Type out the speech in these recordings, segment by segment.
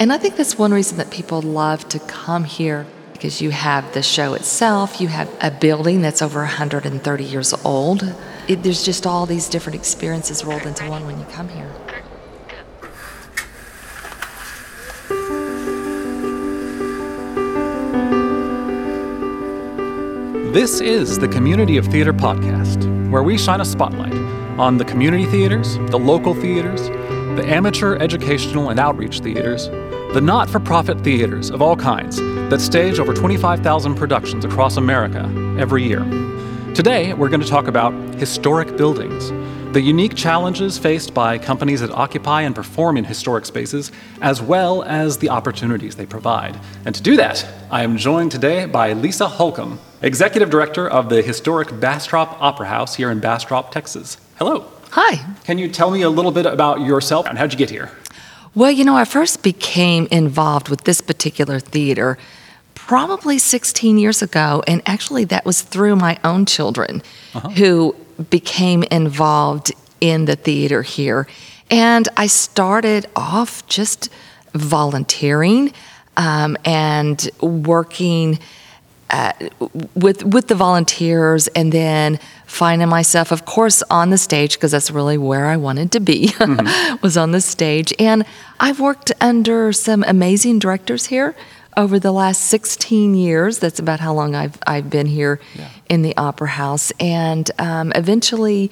And I think that's one reason that people love to come here because you have the show itself, you have a building that's over 130 years old. It, there's just all these different experiences rolled into one when you come here. This is the Community of Theater podcast, where we shine a spotlight on the community theaters, the local theaters, the amateur educational and outreach theaters, the not for profit theaters of all kinds that stage over 25,000 productions across America every year. Today, we're going to talk about historic buildings, the unique challenges faced by companies that occupy and perform in historic spaces, as well as the opportunities they provide. And to do that, I am joined today by Lisa Holcomb, Executive Director of the historic Bastrop Opera House here in Bastrop, Texas. Hello. Hi. Can you tell me a little bit about yourself and how'd you get here? Well, you know, I first became involved with this particular theater probably 16 years ago, and actually that was through my own children uh-huh. who became involved in the theater here. And I started off just volunteering um, and working uh, with with the volunteers, and then finding myself, of course, on the stage because that's really where I wanted to be. Mm-hmm. was on the stage, and I've worked under some amazing directors here over the last 16 years. That's about how long I've I've been here yeah. in the Opera House, and um, eventually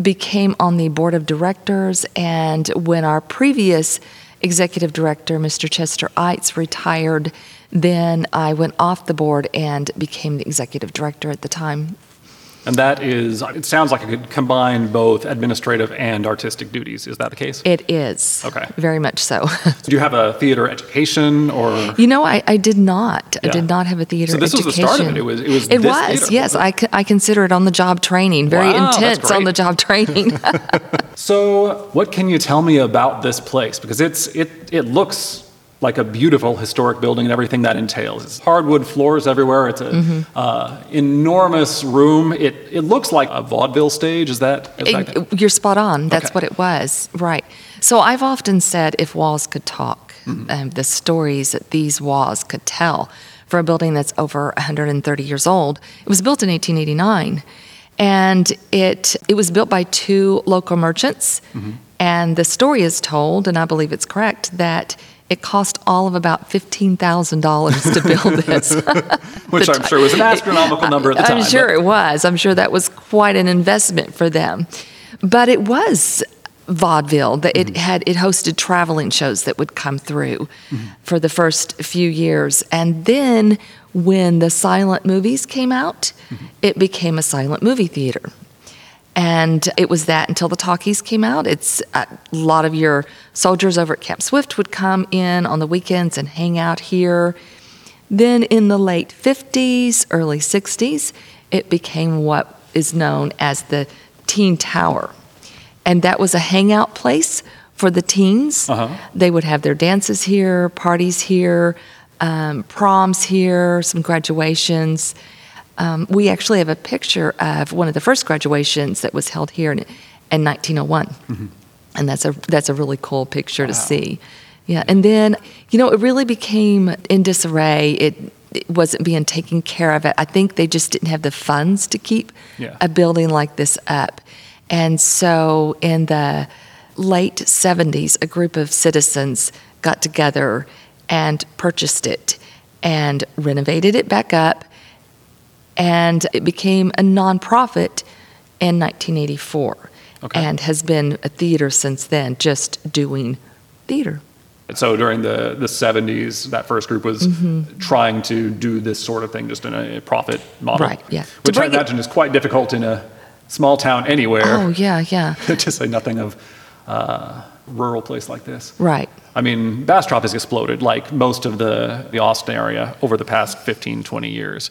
became on the board of directors. And when our previous executive director, Mr. Chester Eitz, retired then I went off the board and became the executive director at the time. And that is, it sounds like it could combine both administrative and artistic duties. Is that the case? It is. Okay. Very much so. Did you have a theater education or? You know, I, I did not. Yeah. I did not have a theater so this education. was the start of it. It was. It was. It was. Theater, yes, I, I consider it on the job training. Very wow, intense on the job training. so, what can you tell me about this place? Because it's it it looks like a beautiful historic building and everything that entails. It's hardwood floors everywhere. It's an mm-hmm. uh, enormous room. It, it looks like a vaudeville stage. Is that? Is that You're spot on. That's okay. what it was. Right. So I've often said if walls could talk, mm-hmm. um, the stories that these walls could tell for a building that's over 130 years old. It was built in 1889. And it, it was built by two local merchants. Mm-hmm. And the story is told, and I believe it's correct, that it cost all of about $15,000 to build this. Which I'm sure was an astronomical number at the time. I'm sure but. it was. I'm sure that was quite an investment for them. But it was vaudeville that mm-hmm. it had it hosted traveling shows that would come through mm-hmm. for the first few years and then when the silent movies came out mm-hmm. it became a silent movie theater and it was that until the talkies came out. It's uh, a lot of your soldiers over at Camp Swift would come in on the weekends and hang out here. Then in the late 50s, early 60s, it became what is known as the Teen Tower. And that was a hangout place for the teens. Uh-huh. They would have their dances here, parties here, um, proms here, some graduations. Um, we actually have a picture of one of the first graduations that was held here in, in 1901, mm-hmm. and that's a that's a really cool picture wow. to see. Yeah, and then you know it really became in disarray. It, it wasn't being taken care of. I think they just didn't have the funds to keep yeah. a building like this up, and so in the late 70s, a group of citizens got together and purchased it and renovated it back up and it became a nonprofit in 1984 okay. and has been a theater since then, just doing theater. So during the, the 70s, that first group was mm-hmm. trying to do this sort of thing just in a profit model. Right, yeah. Which I imagine it, is quite difficult in a small town anywhere. Oh, yeah, yeah. to say nothing of uh, rural place like this. Right. I mean, Bastrop has exploded like most of the, the Austin area over the past 15, 20 years.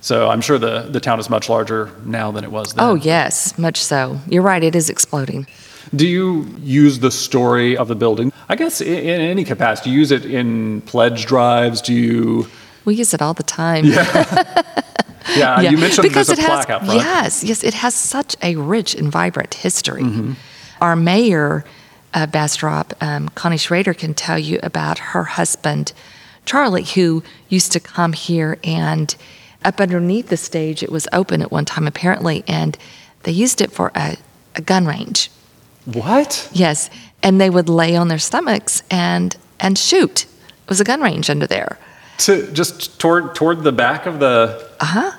So I'm sure the, the town is much larger now than it was then. Oh, yes, much so. You're right, it is exploding. Do you use the story of the building? I guess in, in any capacity. Do you use it in pledge drives? Do you? We use it all the time. Yeah. yeah, yeah, you mentioned because there's a it plaque has, out front. Yes, yes, it has such a rich and vibrant history. Mm-hmm. Our mayor of Bastrop, um, Connie Schroeder can tell you about her husband, Charlie, who used to come here and up underneath the stage, it was open at one time apparently, and they used it for a, a gun range. What? Yes, and they would lay on their stomachs and and shoot. It was a gun range under there. To just toward toward the back of the. Uh huh.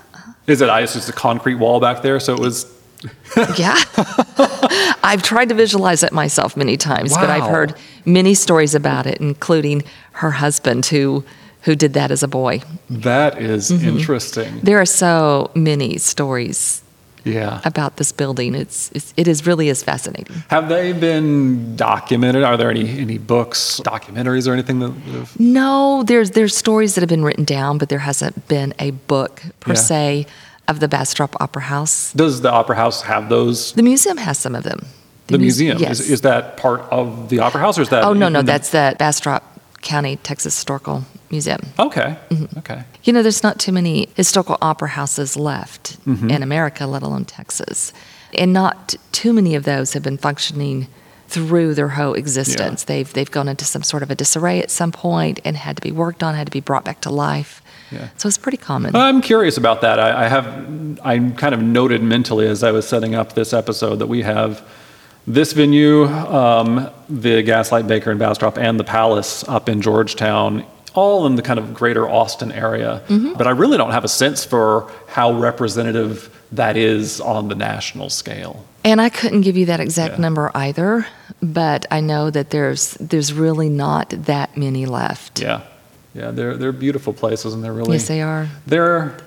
Is it? I it's just a concrete wall back there, so it was. yeah. I've tried to visualize it myself many times, but I've heard many stories about it, including her husband who who did that as a boy. That is Mm-hmm. interesting. There are so many stories Yeah. about this building. It's, it's it is really is fascinating. Have they been documented? Are there any any books, documentaries, or anything that have? No, there's there's stories that have been written down, but there hasn't been a book per Yeah. se of the Bastrop Opera House. Does the Opera House have those? The museum has some of them. The, muse- museum yes. is, is that part of the Opera House, or is that? oh no, no, the- that's the Bastrop County Texas Historical Museum. okay. Mm-hmm. Okay. You know, there's not too many historical opera houses left Mm-hmm. in America, let alone Texas. And not too many of those have been functioning through their whole existence. They've, they've gone into some sort of a disarray at some point and had to be worked on, had to be brought back to life. Yeah. So it's pretty common. I'm curious about that. I, I have, I kind of noted mentally as I was setting up this episode that we have this venue, um, the Gaslight Baker in Bastrop, and the Palace up in Georgetown, all in the kind of greater Austin area. Mm-hmm. But I really don't have a sense for how representative that is on the national scale. And I couldn't give you that exact Yeah. number either, but I know that there's there's really not that many left. Yeah, yeah, they're they're beautiful places, and they're really Yes, they are. they're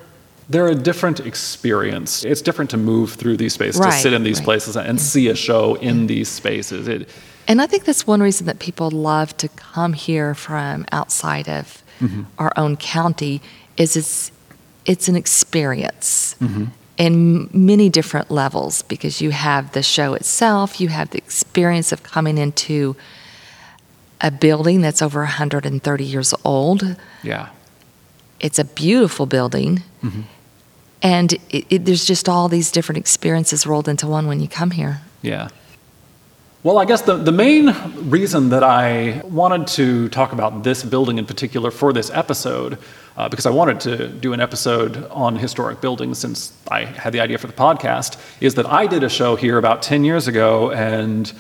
they're a different experience. It's different to move through these spaces, to sit in these right. places, and see a show in mm-hmm. these spaces. It, And I think that's one reason that people love to come here from outside of Mm-hmm. our own county is it's it's an experience Mm-hmm. in many different levels because you have the show itself, you have the experience of coming into a building that's over 130 years old. yeah, It's a beautiful building. Mm-hmm. And it, it, there's just all these different experiences rolled into one when you come here. yeah. Well, I guess the, the main reason that I wanted to talk about this building in particular for this episode, uh, because I wanted to do an episode on historic buildings since I had the idea for the podcast, is that I did a show here about 10 years ago, and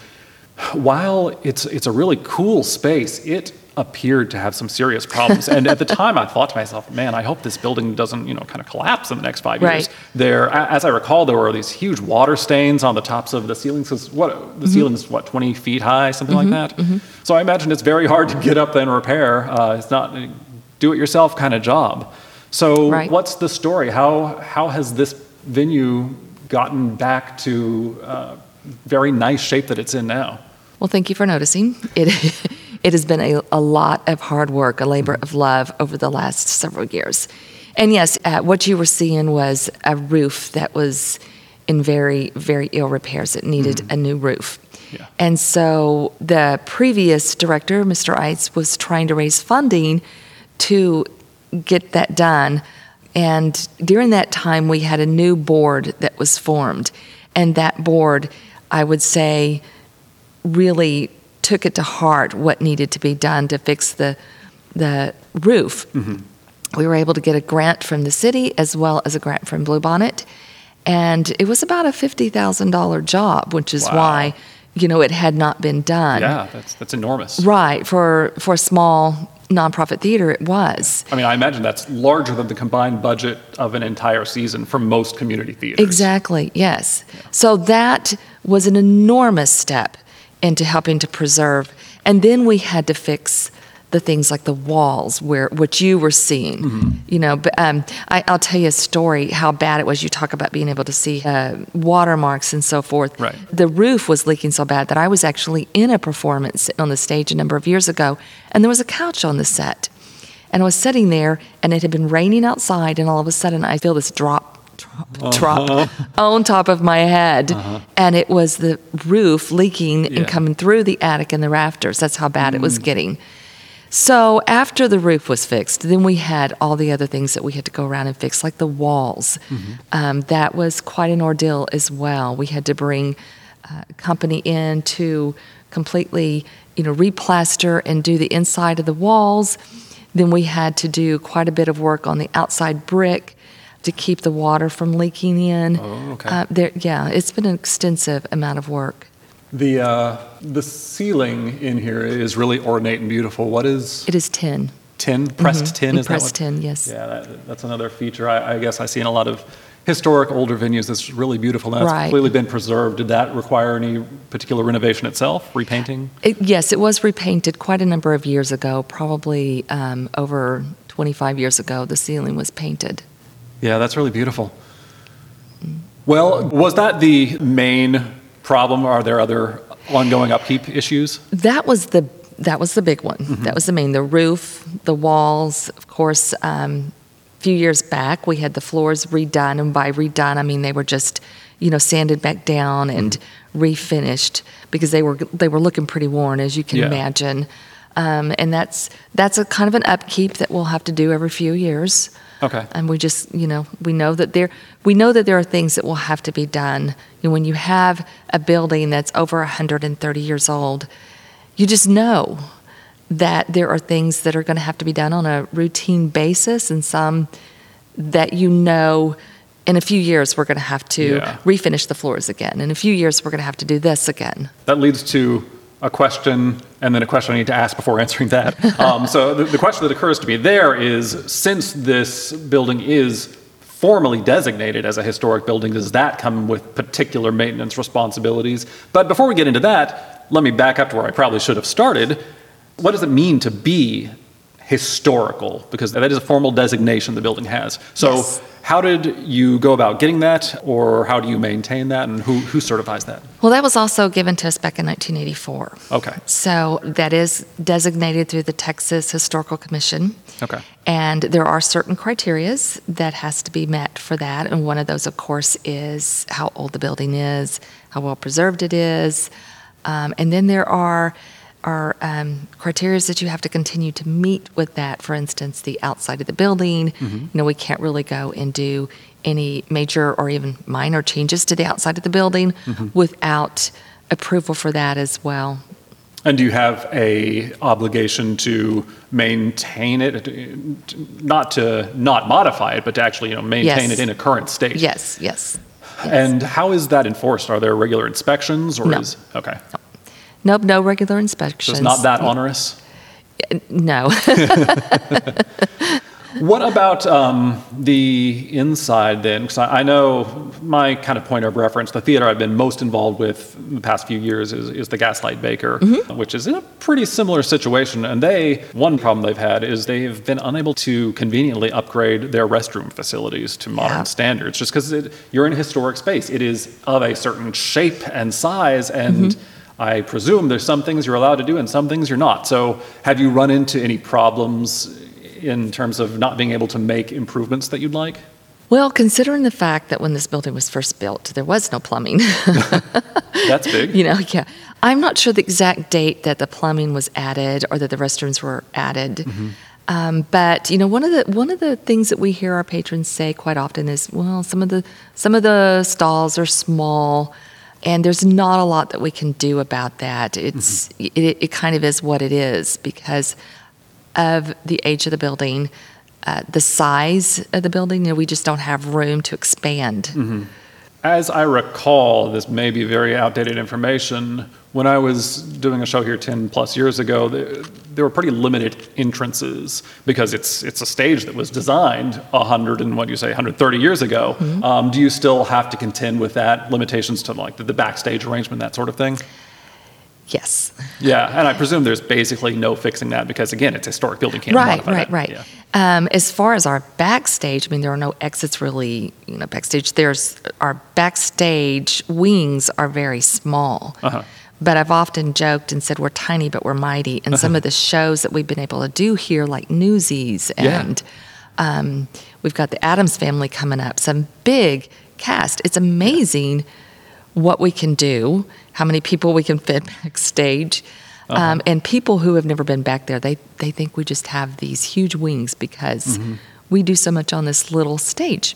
while it's, it's a really cool space, it appeared to have some serious problems. and at the time, I thought to myself, man, I hope this building doesn't, you know, kind of collapse in the next five years. Right. There, as I recall, there were these huge water stains on the tops of the ceilings because what the ceiling's what 20 feet high, something like that. So I imagine it's very hard to get up there and repair. Uh, it's not a do-it-yourself kind of job. So Right. what's the story? How how has this venue gotten back to uh, very nice shape that it's in now? Well, thank you for noticing. It, it has been a, a lot of hard work, a labor of love over the last several years. And yes, uh, what you were seeing was a roof that was in very, very ill repairs. It needed a new roof. Yeah. And so the previous director, Mr. Eitz, was trying to raise funding to get that done. And during that time, we had a new board that was formed. And that board, I would say, really took it to heart what needed to be done to fix the the roof. Mm-hmm. We were able to get a grant from the city as well as a grant from Bluebonnet, and it was about a fifty thousand dollar job, which is Wow. why you know it had not been done. Yeah, that's that's enormous. Right for for a small nonprofit theater, it was. I mean, I imagine that's larger than the combined budget of an entire season for most community theaters. Exactly, yes. So that was an enormous step into helping to preserve. And then we had to fix the things like the walls where what you were seeing Mm-hmm. you know but um, I, i'll tell you a story how bad it was you talk about being able to see uh, watermarks and so forth Right. the roof was leaking so bad that i was actually in a performance on the stage a number of years ago and there was a couch on the set and I was sitting there, and it had been raining outside, and all of a sudden I feel this drop, drop, drop on top of my head, and it was the roof leaking Yeah. and coming through the attic and the rafters. That's how bad it was getting. So after the roof was fixed, then we had all the other things that we had to go around and fix, like the walls. Um, that was quite an ordeal as well. We had to bring uh, company in to completely, you know, replaster and do the inside of the walls. Then we had to do quite a bit of work on the outside brick to keep the water from leaking in. Oh, okay. Uh, there, yeah, it's been an extensive amount of work. The uh, the ceiling in here is really ornate and beautiful. What is It is tin. tin? Pressed tin is that Pressed tin, yes. Yeah, that, that's another feature I, I guess I see in a lot of historic older venues. That's really beautiful. And it's Right. completely been preserved. Did that require any particular renovation itself? Repainting? It, yes, it was repainted quite a number of years ago, probably um, over 25 years ago. The ceiling was painted. Yeah, that's really beautiful. Well, was that the main problem? Are there other ongoing upkeep issues? That was the that was the big one. That was the main. The roof, the walls. Of course, um, a few years back we had the floors redone, and by redone I mean they were just you know sanded back down and refinished because they were they were looking pretty worn, as you can Yeah. imagine. Um, and that's that's a kind of an upkeep that we'll have to do every few years. Okay. And we just, you know, we know that there, we know that there are things that will have to be done. You know, when you have a building that's over 130 years old, you just know that there are things that are going to have to be done on a routine basis, and some that you know in a few years we're going to have to Yeah. refinish the floors again. In a few years we're going to have to do this again. That leads to a question, and then a question I need to ask before answering that. Um, so the, the question that occurs to me there is, since this building is formally designated as a historic building, does that come with particular maintenance responsibilities? But before we get into that, let me back up to where I probably should have started. What does it mean to be historical? Because that is a formal designation the building has. So Yes. how did you go about getting that, or how do you maintain that, and who, who certifies that? Well, that was also given to us back in 1984. Okay. So that is designated through the Texas Historical Commission. Okay. And there are certain criterias that has to be met for that. And one of those, of course, is how old the building is, how well preserved it is. Um, and then there are are um, criteria that you have to continue to meet with that. For instance, the outside of the building. You know, we can't really go and do any major or even minor changes to the outside of the building without approval for that as well. And do you have a obligation to maintain it, not to not modify it, but to actually you know maintain Yes. it in a current state? Yes, yes. yes. And how is that enforced? Are there regular inspections, or No. is okay? Nope, no regular inspections. So it's not that onerous. Uh, no. What about um, the inside then? Because I, I know my kind of point of reference, the theater I've been most involved with in the past few years is, is the Gaslight Baker, mm-hmm. which is in a pretty similar situation. And they, one problem they've had is they've been unable to conveniently upgrade their restroom facilities to modern Yeah. standards just because you're in a historic space. It is of a certain shape and size and mm-hmm. I presume there's some things you're allowed to do and some things you're not. So, have you run into any problems in terms of not being able to make improvements that you'd like? well, considering the fact that when this building was first built, there was no plumbing. That's big. you know, yeah. I'm not sure the exact date that the plumbing was added or that the restrooms were added. Um, but you know, one of the one of the things that we hear our patrons say quite often is, well, some of the some of the stalls are small, and there's not a lot that we can do about that. It's it, it kind of is what it is because of the age of the building, uh, the size of the building. You know, we just don't have room to expand. As I recall, this may be very outdated information. When I was doing a show here 10 plus years ago, there, there were pretty limited entrances because it's, it's a stage that was designed 100 and what do you say, 130 years ago. Um, do you still have to contend with that, limitations to like the, the backstage arrangement, that sort of thing? Yes. Yeah, and I presume there's basically no fixing that because again, it's a historic building. Can't right, right, that. right. Yeah. Um, as far as our backstage, I mean, there are no exits really. You know, backstage. There's our backstage wings are very small. Uh-huh. But I've often joked and said we're tiny, but we're mighty. And some of the shows that we've been able to do here, like Newsies, Yeah. and um, we've got the Addams Family coming up. Some big cast. It's amazing what we can do, how many people we can fit backstage. Um, and people who have never been back there, they, they think we just have these huge wings because we do so much on this little stage.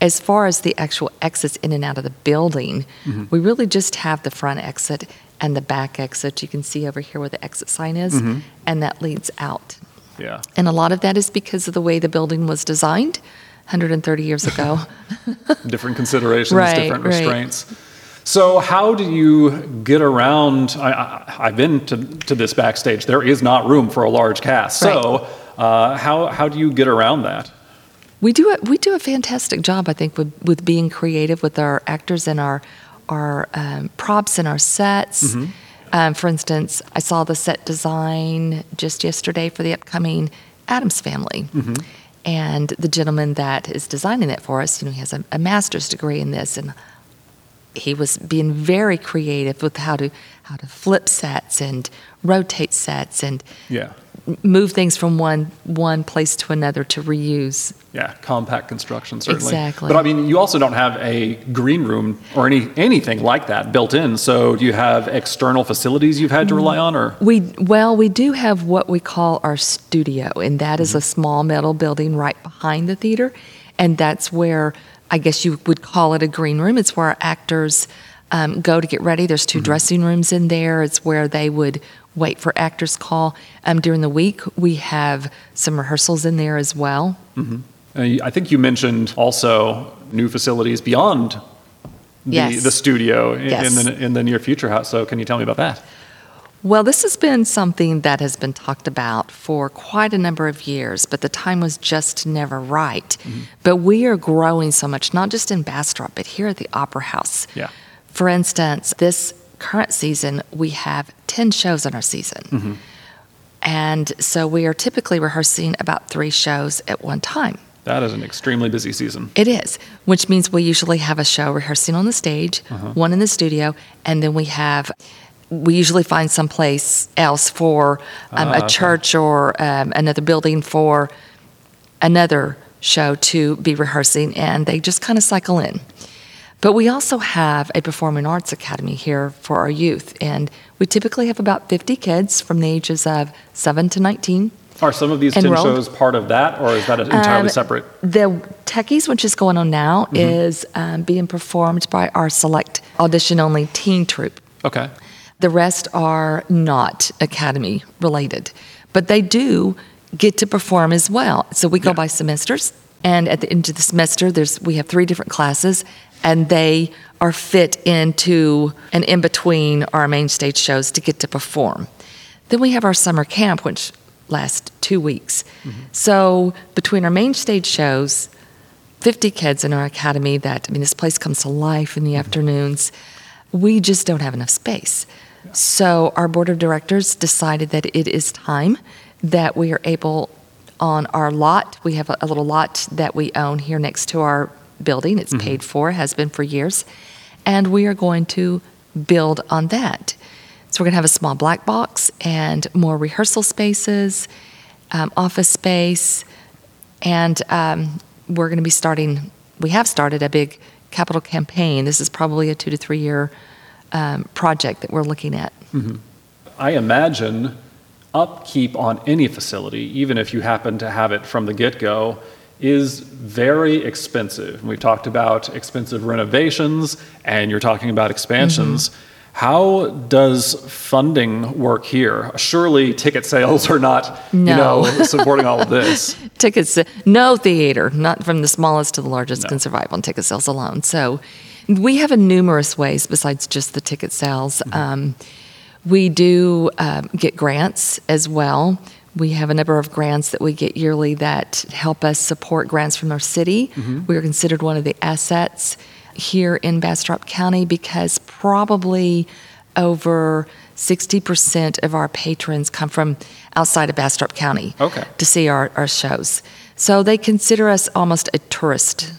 As far as the actual exits in and out of the building, we really just have the front exit and the back exit. You can see over here where the exit sign is, Mm-hmm. and that leads out. Yeah. And a lot of that is because of the way the building was designed 130 years ago. different considerations, Right, different right. restraints. So, how do you get around? I, I, I've been to, to this backstage. There is not room for a large cast. So, uh, how, how do you get around that? We do a, we do a fantastic job, I think, with, with being creative with our actors and our our um, props and our sets. Um, for instance, I saw the set design just yesterday for the upcoming Addams Family, and the gentleman that is designing it for us, you know, he has a, a master's degree in this, and he was being very creative with how to how to flip sets and rotate sets and Yeah. move things from one one place to another to reuse. Yeah, compact construction certainly. Exactly. But I mean, you also don't have a green room or any anything like that built in. So, do you have external facilities you've had to rely on, or We well, we do have what we call our studio, and that is mm-hmm. a small metal building right behind the theater, and that's where I guess you would call it a green room. It's where our actors um, go to get ready. There's 2 dressing rooms in there. It's where they would wait for actors' call. Um, during the week, we have some rehearsals in there as well. Uh, I think you mentioned also new facilities beyond the, Yes. the studio in, Yes. in, the, in the near future. So, can you tell me about that? Well, this has been something that has been talked about for quite a number of years, but the time was just never right. Mm-hmm. But we are growing so much, not just in Bastrop, but here at the Opera House. Yeah. For instance, this current season, we have 10 shows in our season. Mm-hmm. And so we are typically rehearsing about three shows at one time. That is an extremely busy season. It is, which means we usually have a show rehearsing on the stage, uh-huh. one in the studio, and then we have. We usually find someplace else for um, Ah, a okay. church or um, another building for another show to be rehearsing, and they just kind of cycle in. But we also have a performing arts academy here for our youth, and we typically have about 50 kids from the ages of 7 to 19. Are some of these 10 shows part of that, or is that entirely Um, separate? The Techies, which is going on now, is um, being performed by our select audition only teen troupe. Okay. The rest are not academy related, but they do get to perform as well. So we go Yeah. by semesters, and at the end of the semester, there's we have three different classes, and they are fit into and in between our main stage shows to get to perform. Then we have our summer camp, which lasts two weeks. Mm-hmm. So between our main stage shows, 50 kids in our academy that, I mean, this place comes to life in the mm-hmm. afternoons. We just don't have enough space. So our board of directors decided that it is time that we are able on our lot. We have a, a little lot that we own here next to our building. It's paid for, has been for years. And we are going to build on that. So we're going to have a small black box and more rehearsal spaces, um, office space, and um, we're going to be starting, we have started a big capital campaign. This is probably a two to three year um, project that we're looking at. I imagine upkeep on any facility, even if you happen to have it from the get go, is very expensive. We've talked about expensive renovations and you're talking about expansions. Mm-hmm. How does funding work here? Surely ticket sales are not, you know, supporting all of this. Tickets, no theater, not from the smallest to the largest, No. can survive on ticket sales alone. So we have a numerous ways besides just the ticket sales. Um, we do um, get grants as well. We have a number of grants that we get yearly that help us support grants from our city. We are considered one of the assets here in Bastrop County because probably over 60% of our patrons come from outside of Bastrop County Okay. to see our, our shows. So they consider us almost a tourist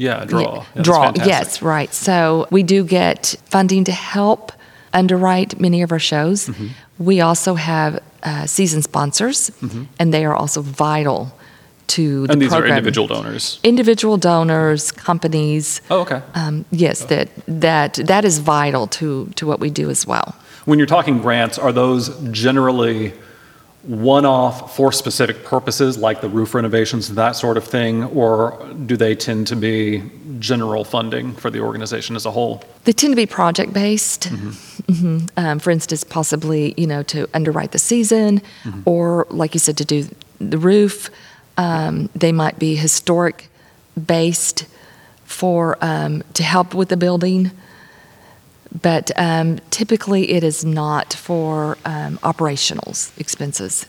Yeah, draw. yeah, draw. Yes, right. So we do get funding to help underwrite many of our shows. Mm-hmm. We also have uh, season sponsors, and they are also vital to the And these program. are individual donors. individual donors, companies. Oh, okay. Um, yes, that that that is vital to to what we do as well. When you're talking grants, are those generally one off for specific purposes like the roof renovations and that sort of thing, or do they tend to be general funding for the organization as a whole? They tend to be project based. hmm Um, for instance, possibly you know to underwrite the season, or like you said, to do the roof. Um, they might be historic based for um, to help with the building, but um, typically it is not for um, operational expenses.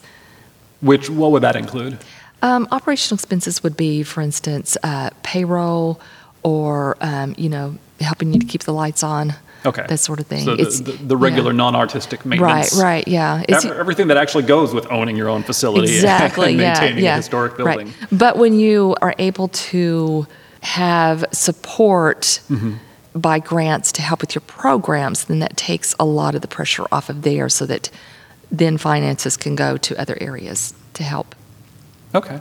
Which, what would that include? Um, operational expenses would be, for instance, uh, payroll or, um, you know, helping you to keep the lights on. Okay. That sort of thing. So the, It's- the, the regular yeah. non artistic maintenance. right, Right. yeah. It's- Everything that actually goes with owning your own facility exactly, and yeah, maintaining yeah. a historic building. Right. But when you are able to have support Mm-hmm. By grants to help with your programs, then that takes a lot of the pressure off of there so that then finances can go to other areas to help. Okay.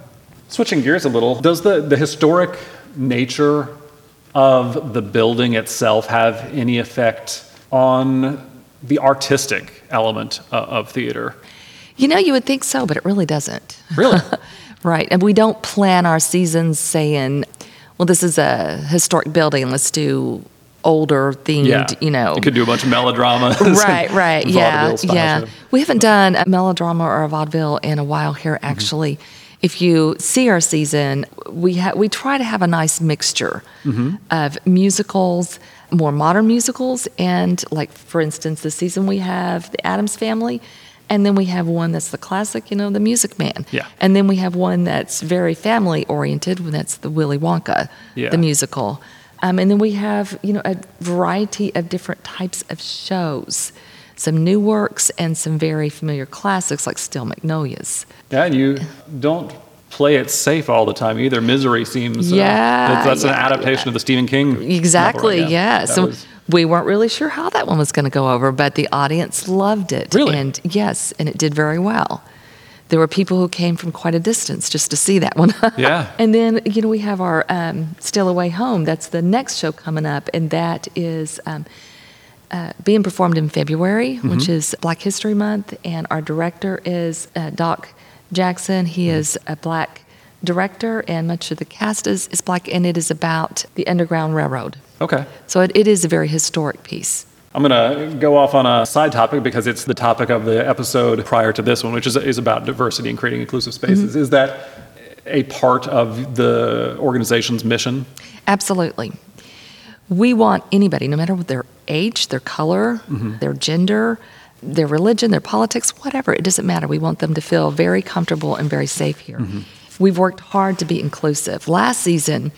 Switching gears a little, does the, the historic nature of the building itself have any effect on the artistic element of, of theater? You know, you would think so, but it really doesn't. Really? Right. And we don't plan our seasons saying, well, this is a historic building. Let's do older themed, yeah. you know. You could do a bunch of melodramas. right, right. Yeah. Yeah. We haven't done a melodrama or a vaudeville in a while here, Mm-hmm. actually. If you see our season, we, ha- we try to have a nice mixture Mm-hmm. of musicals, more modern musicals, and like, for instance, this season we have The Addams Family. And then we have one that's the classic, you know, The Music Man. Yeah. And then we have one that's very family oriented, and that's the Willy Wonka, Yeah. the musical. Um, and then we have, you know, a variety of different types of shows, some new works and some very familiar classics like Steel Magnolias. Yeah, and you don't play it safe all the time either. Misery seems. uh, Yeah, that's, that's an yeah, adaptation of the Stephen King. Exactly, right? yeah. That So was- we weren't really sure how that one was going to go over, but the audience loved it. Really? And yes, and it did very well. There were people who came from quite a distance just to see that one. Yeah. and then, you know, we have our um, Steal Away Home. That's the next show coming up, and that is um, uh, being performed in February, Mm-hmm. which is Black History Month. And our director is uh, Doc Jackson. He Mm-hmm. is a black director, and much of the cast is, is black, and it is about the Underground Railroad. Okay. So it, it is a very historic piece. I'm going to go off on a side topic because it's the topic of the episode prior to this one, which is, is about diversity and creating inclusive spaces. Mm-hmm. Is that a part of the organization's mission? Absolutely. We want anybody, no matter what their age, their color, mm-hmm. their gender, their religion, their politics, whatever, it doesn't matter. We want them to feel very comfortable and very safe here. Mm-hmm. We've worked hard to be inclusive. Last season,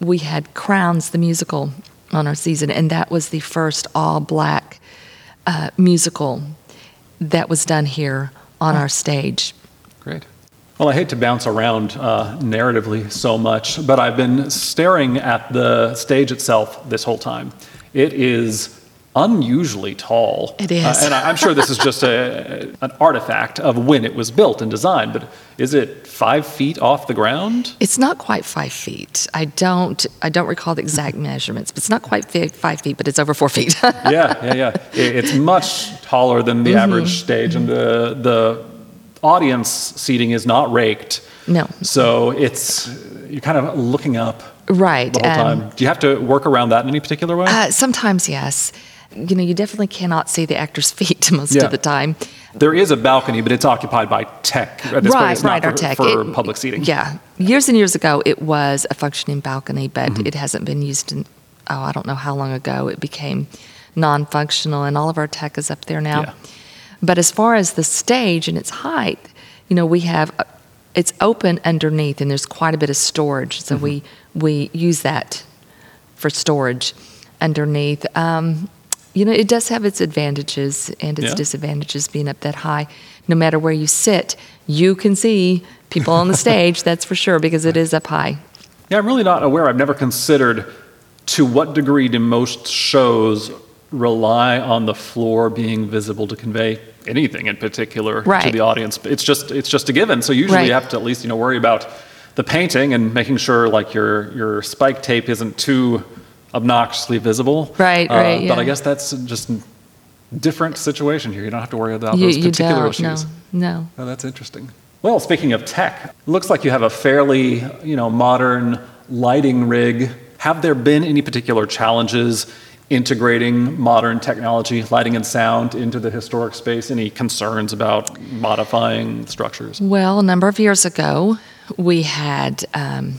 we had Crowns, the musical, on our season, and that was the first all black uh, musical that was done here on our stage. Great. Well, I hate to bounce around uh, narratively so much, but I've been staring at the stage itself this whole time. It is unusually tall. It is. Uh, and I- I'm sure this is just a, an artifact of when it was built and designed, but is it five feet off the ground? It's not quite five feet. I don't. I don't recall the exact measurements, but it's not quite five feet, but it's over four feet. yeah, yeah, yeah. It- It's much taller than the Mm-hmm. average stage, and the the audience seating is not raked. No. So it's you're kind of looking up right. the whole um, time. Do you have to work around that in any particular way? uh, sometimes, yes. You know, you definitely cannot see the actor's feet most Yeah. of the time. there is a balcony, but it's occupied by tech. At this point, right, not right. for, our tech for It- public seating. Yeah, years and years ago, it was a functioning balcony, but Mm-hmm. it hasn't been used in. Oh, I don't know how long ago it became non-functional, and all of our tech is up there now. Yeah. But as far as the stage and its height, you know, we have uh, it's open underneath, and there's quite a bit of storage. So Mm-hmm. we we use that for storage underneath. Um, you know, it does have its advantages and its Yeah. disadvantages being up that high. No matter where you sit, you can see people on the stage. That's for sure because it is up high. Yeah, I'm really not aware. I've never considered to what degree do most shows rely on the floor being visible to convey anything in particular to the audience. It's just it's just a given. So usually you have to at least you know worry about the painting and making sure like your your spike tape isn't too obnoxiously visible. Right, Uh, right, But I guess that's just different situation here. You don't have to worry about you, those you particular don't. issues. No, no. Oh, that's interesting. Well, speaking of tech, it looks like you have a fairly, you know, modern lighting rig. Have there been any particular challenges integrating modern technology, lighting and sound into the historic space? Any concerns about modifying structures? Well, a number of years ago, we had um,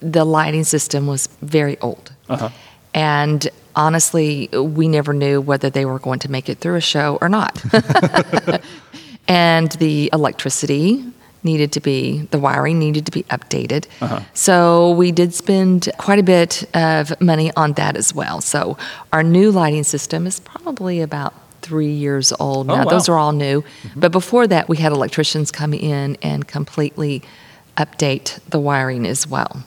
the lighting system was very old. Uh-huh. And honestly, we never knew whether they were going to make it through a show or not. and the electricity needed to be, the wiring needed to be updated. Uh-huh. So we did spend quite a bit of money on that as well. So our new lighting system is probably about three years old Oh, now. wow. Those are all new. But before that, we had electricians come in and completely update the wiring as well.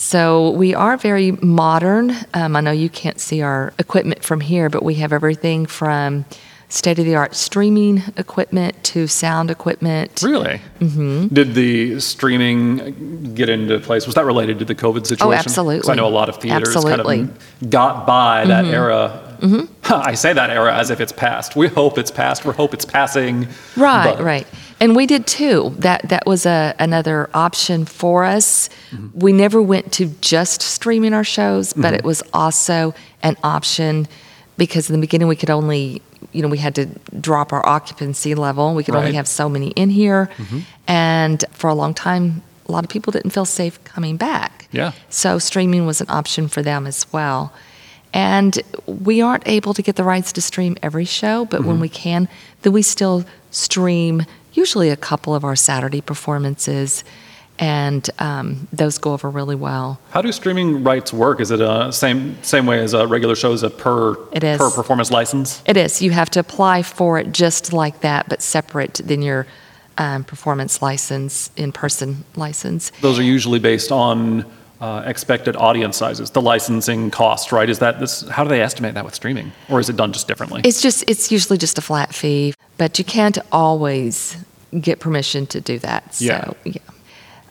So we are very modern. Um, I know you can't see our equipment from here, but we have everything from state of the art streaming equipment to sound equipment. Really? Mm-hmm. Did the streaming get into place? Was that related to the COVID situation? I absolutely. I know a lot of theaters Absolutely. kind of got by that era. I say that era as if it's past. We hope it's past. We hope it's passing. Right, right. And we did too. That that was a, another option for us. Mm-hmm. We never went to just streaming our shows, but it mm-hmm. was also an option because in the beginning we could only, you know, we had to drop our occupancy level. We could only have so many in here, mm-hmm. and for a long time, a lot of people didn't feel safe coming back. Yeah. So streaming was an option for them as well. And we aren't able to get the rights to stream every show, but when we can, then we still stream usually a couple of our Saturday performances, and um, those go over really well. How do streaming rights work? Is it a same same way as a regular show? Is it per It is. per performance license? It is. You have to apply for it just like that, but separate than your um, performance license, in person license. Those are usually based on uh, expected audience sizes, the licensing cost, right? Is that this? How do they estimate that with streaming, or is it done just differently? It's just, it's usually just a flat fee, but you can't always get permission to do that. So, Yeah. yeah.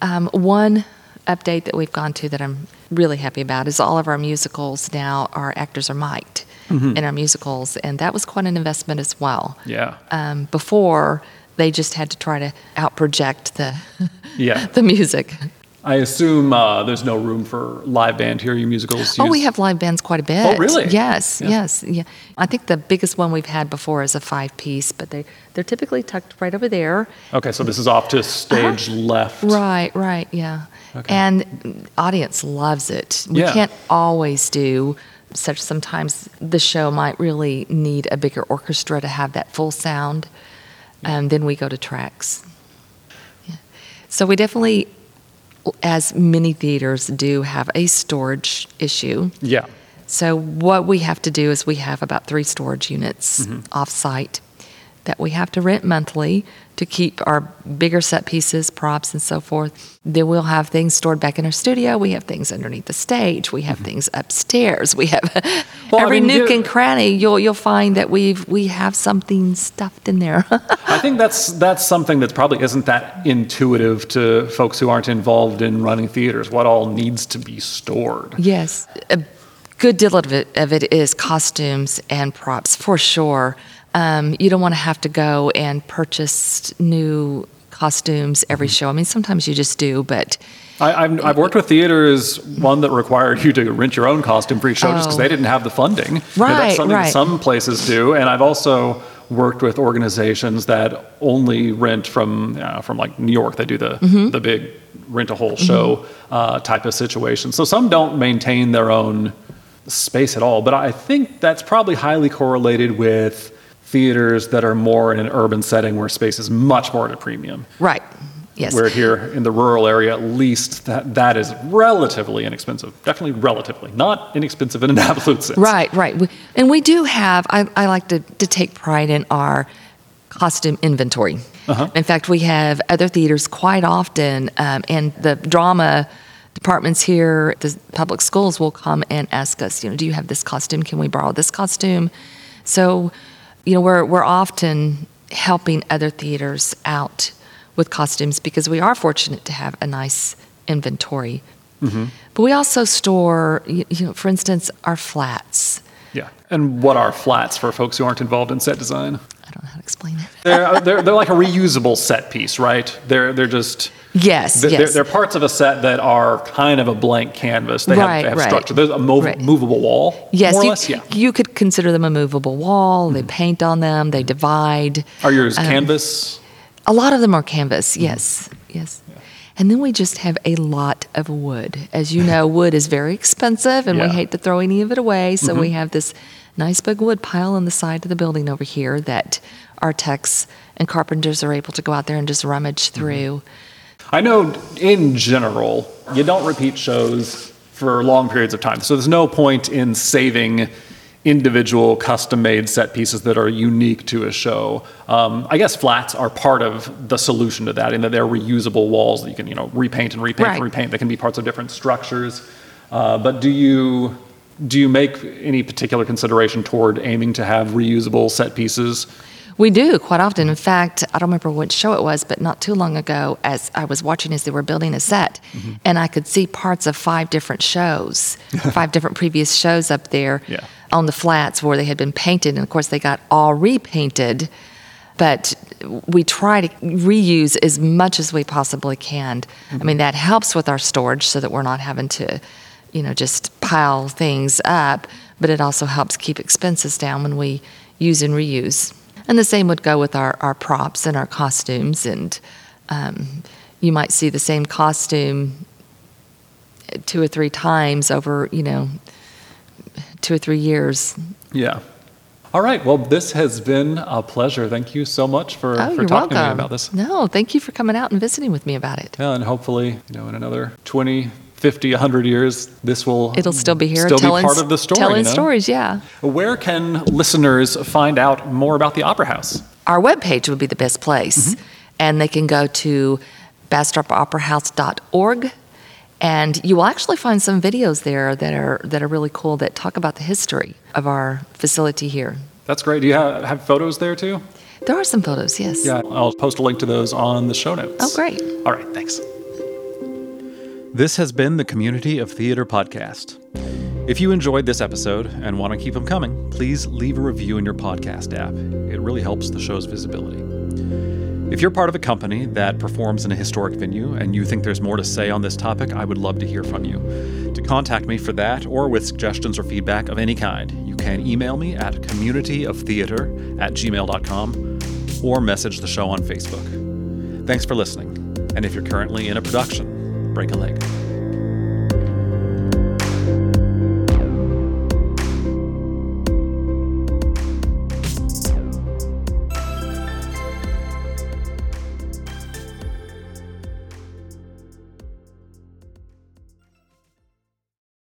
Um, one update that we've gone to that I'm really happy about is all of our musicals now, our actors are mic'd Mm-hmm. in our musicals, and that was quite an investment as well. yeah, Um, before, they just had to try to outproject the, yeah. the music. I assume uh, there's no room for live band here. Your musicals. Oh, we have live bands quite a bit. Oh, really? Yes, Yeah. yes, yeah. I think the biggest one we've had before is a five piece, but they they're typically tucked right over there. Okay, so this is off to stage left. Uh-huh. Right, right, yeah. Okay. And audience loves it. We Yeah. can't always do such. Sometimes the show might really need a bigger orchestra to have that full sound. And then we go to tracks. Yeah. So we definitely, as many theaters do, have a storage issue. Yeah. So what we have to do is we have about three storage units mm-hmm. off-site that we have to rent monthly to keep our bigger set pieces, props, and so forth. Then we'll have things stored back in our studio. We have things underneath the stage. We have mm-hmm. things upstairs. We have Well, I every mean, nook and cranny. You'll you'll find that we've we have something stuffed in there. I think that's that's something that probably isn't that intuitive to folks who aren't involved in running theaters. What all needs to be stored? Yes, a good deal of it, of it is costumes and props for sure. Um, you don't want to have to go and purchase new costumes every show. I mean, sometimes you just do, but I, I've, I've worked with theaters, one that required you to rent your own costume for each show just because Oh. they didn't have the funding. You know, Right, that's something right. some places do. And I've also worked with organizations that only rent from uh, from like New York. They do the Mm-hmm. the big rent a whole show uh, type of situation. So some don't maintain their own space at all. But I think that's probably highly correlated with theaters that are more in an urban setting where space is much more at a premium. right, yes. Where here in the rural area, at least that, that is relatively inexpensive. Definitely relatively, not inexpensive in an absolute sense. Right, right. We- And we do have, I, I like to, to take pride in our costume inventory. Uh-huh. In fact, we have other theaters quite often, um, and the drama departments here, the public schools will come and ask us, you know, do you have this costume? Can we borrow this costume? So, you know, we're, we're often helping other theaters out with costumes because we are fortunate to have a nice inventory. Mm-hmm. But we also store, you, you know, for instance, our flats. Yeah. And what are flats for folks who aren't involved in set design? I don't know how to explain it. They're, uh, they're, they're like a reusable set piece, right? They're, they're just. Yes, They're, yes. they're parts of a set that are kind of a blank canvas. They have, they have right. structure. There's a mov- Right. movable wall. Yes, more or you, less. Yeah. you could consider them a movable wall. They hmm. paint on them. They divide. Are yours Um, canvas? A lot of them are canvas. Hmm. Yes, yes. And then we just have a lot of wood. As you know, wood is very expensive, and we hate to throw any of it away. So we mm-hmm. have this nice big wood pile on the side of the building over here that our techs and carpenters are able to go out there and just rummage mm-hmm. through. I know in general, you don't repeat shows for long periods of time. So there's no point in saving individual custom made set pieces that are unique to a show. Um, I guess flats are part of the solution to that in that they're reusable walls that you can, you know, repaint and repaint Right. and repaint. They can be parts of different structures. Uh, but do you do you make any particular consideration toward aiming to have reusable set pieces? We do quite often. In fact, I don't remember which show it was, but not too long ago, as I was watching as they were building a set, Mm-hmm. and I could see parts of five different shows, five different previous shows up there Yeah. On the flats where they had been painted, and of course they got all repainted. But we try to reuse as much as we possibly can. I mean, that helps with our storage so that we're not having to, you know, just pile things up. But it also helps keep expenses down when we use and reuse. And the same would go with our, our props and our costumes. And um, you might see the same costume two or three times over, you know, two or three years. Yeah. All right. Well, this has been a pleasure. Thank you so much for, Oh, for talking welcome. to me about this. No, thank you for coming out and visiting with me about it. Yeah, and hopefully, you know, in another 20, 50, 100 years, this will It'll still be here, still telling be part of the story. telling you know? stories. Yeah, Where can listeners find out more about the Opera House? our webpage would be the best place, Mm-hmm. and they can go to bastropoperahouse.org, and you will actually find some videos there that are that are really cool that talk about the history of our facility here. That's great. Do you have, have photos there too? There are some photos, yes. Yeah, I'll post a link to those on the show notes. Oh, great. All right, thanks. This has been the Community of Theater podcast. If you enjoyed this episode and want to keep them coming, please leave a review in your podcast app. It really helps the show's visibility. If you're part of a company that performs in a historic venue and you think there's more to say on this topic, I would love to hear from you. To contact me for that or with suggestions or feedback of any kind, you can email me at communityoftheater at gmail.com or message the show on Facebook. Thanks for listening. And if you're currently in a production, break a leg.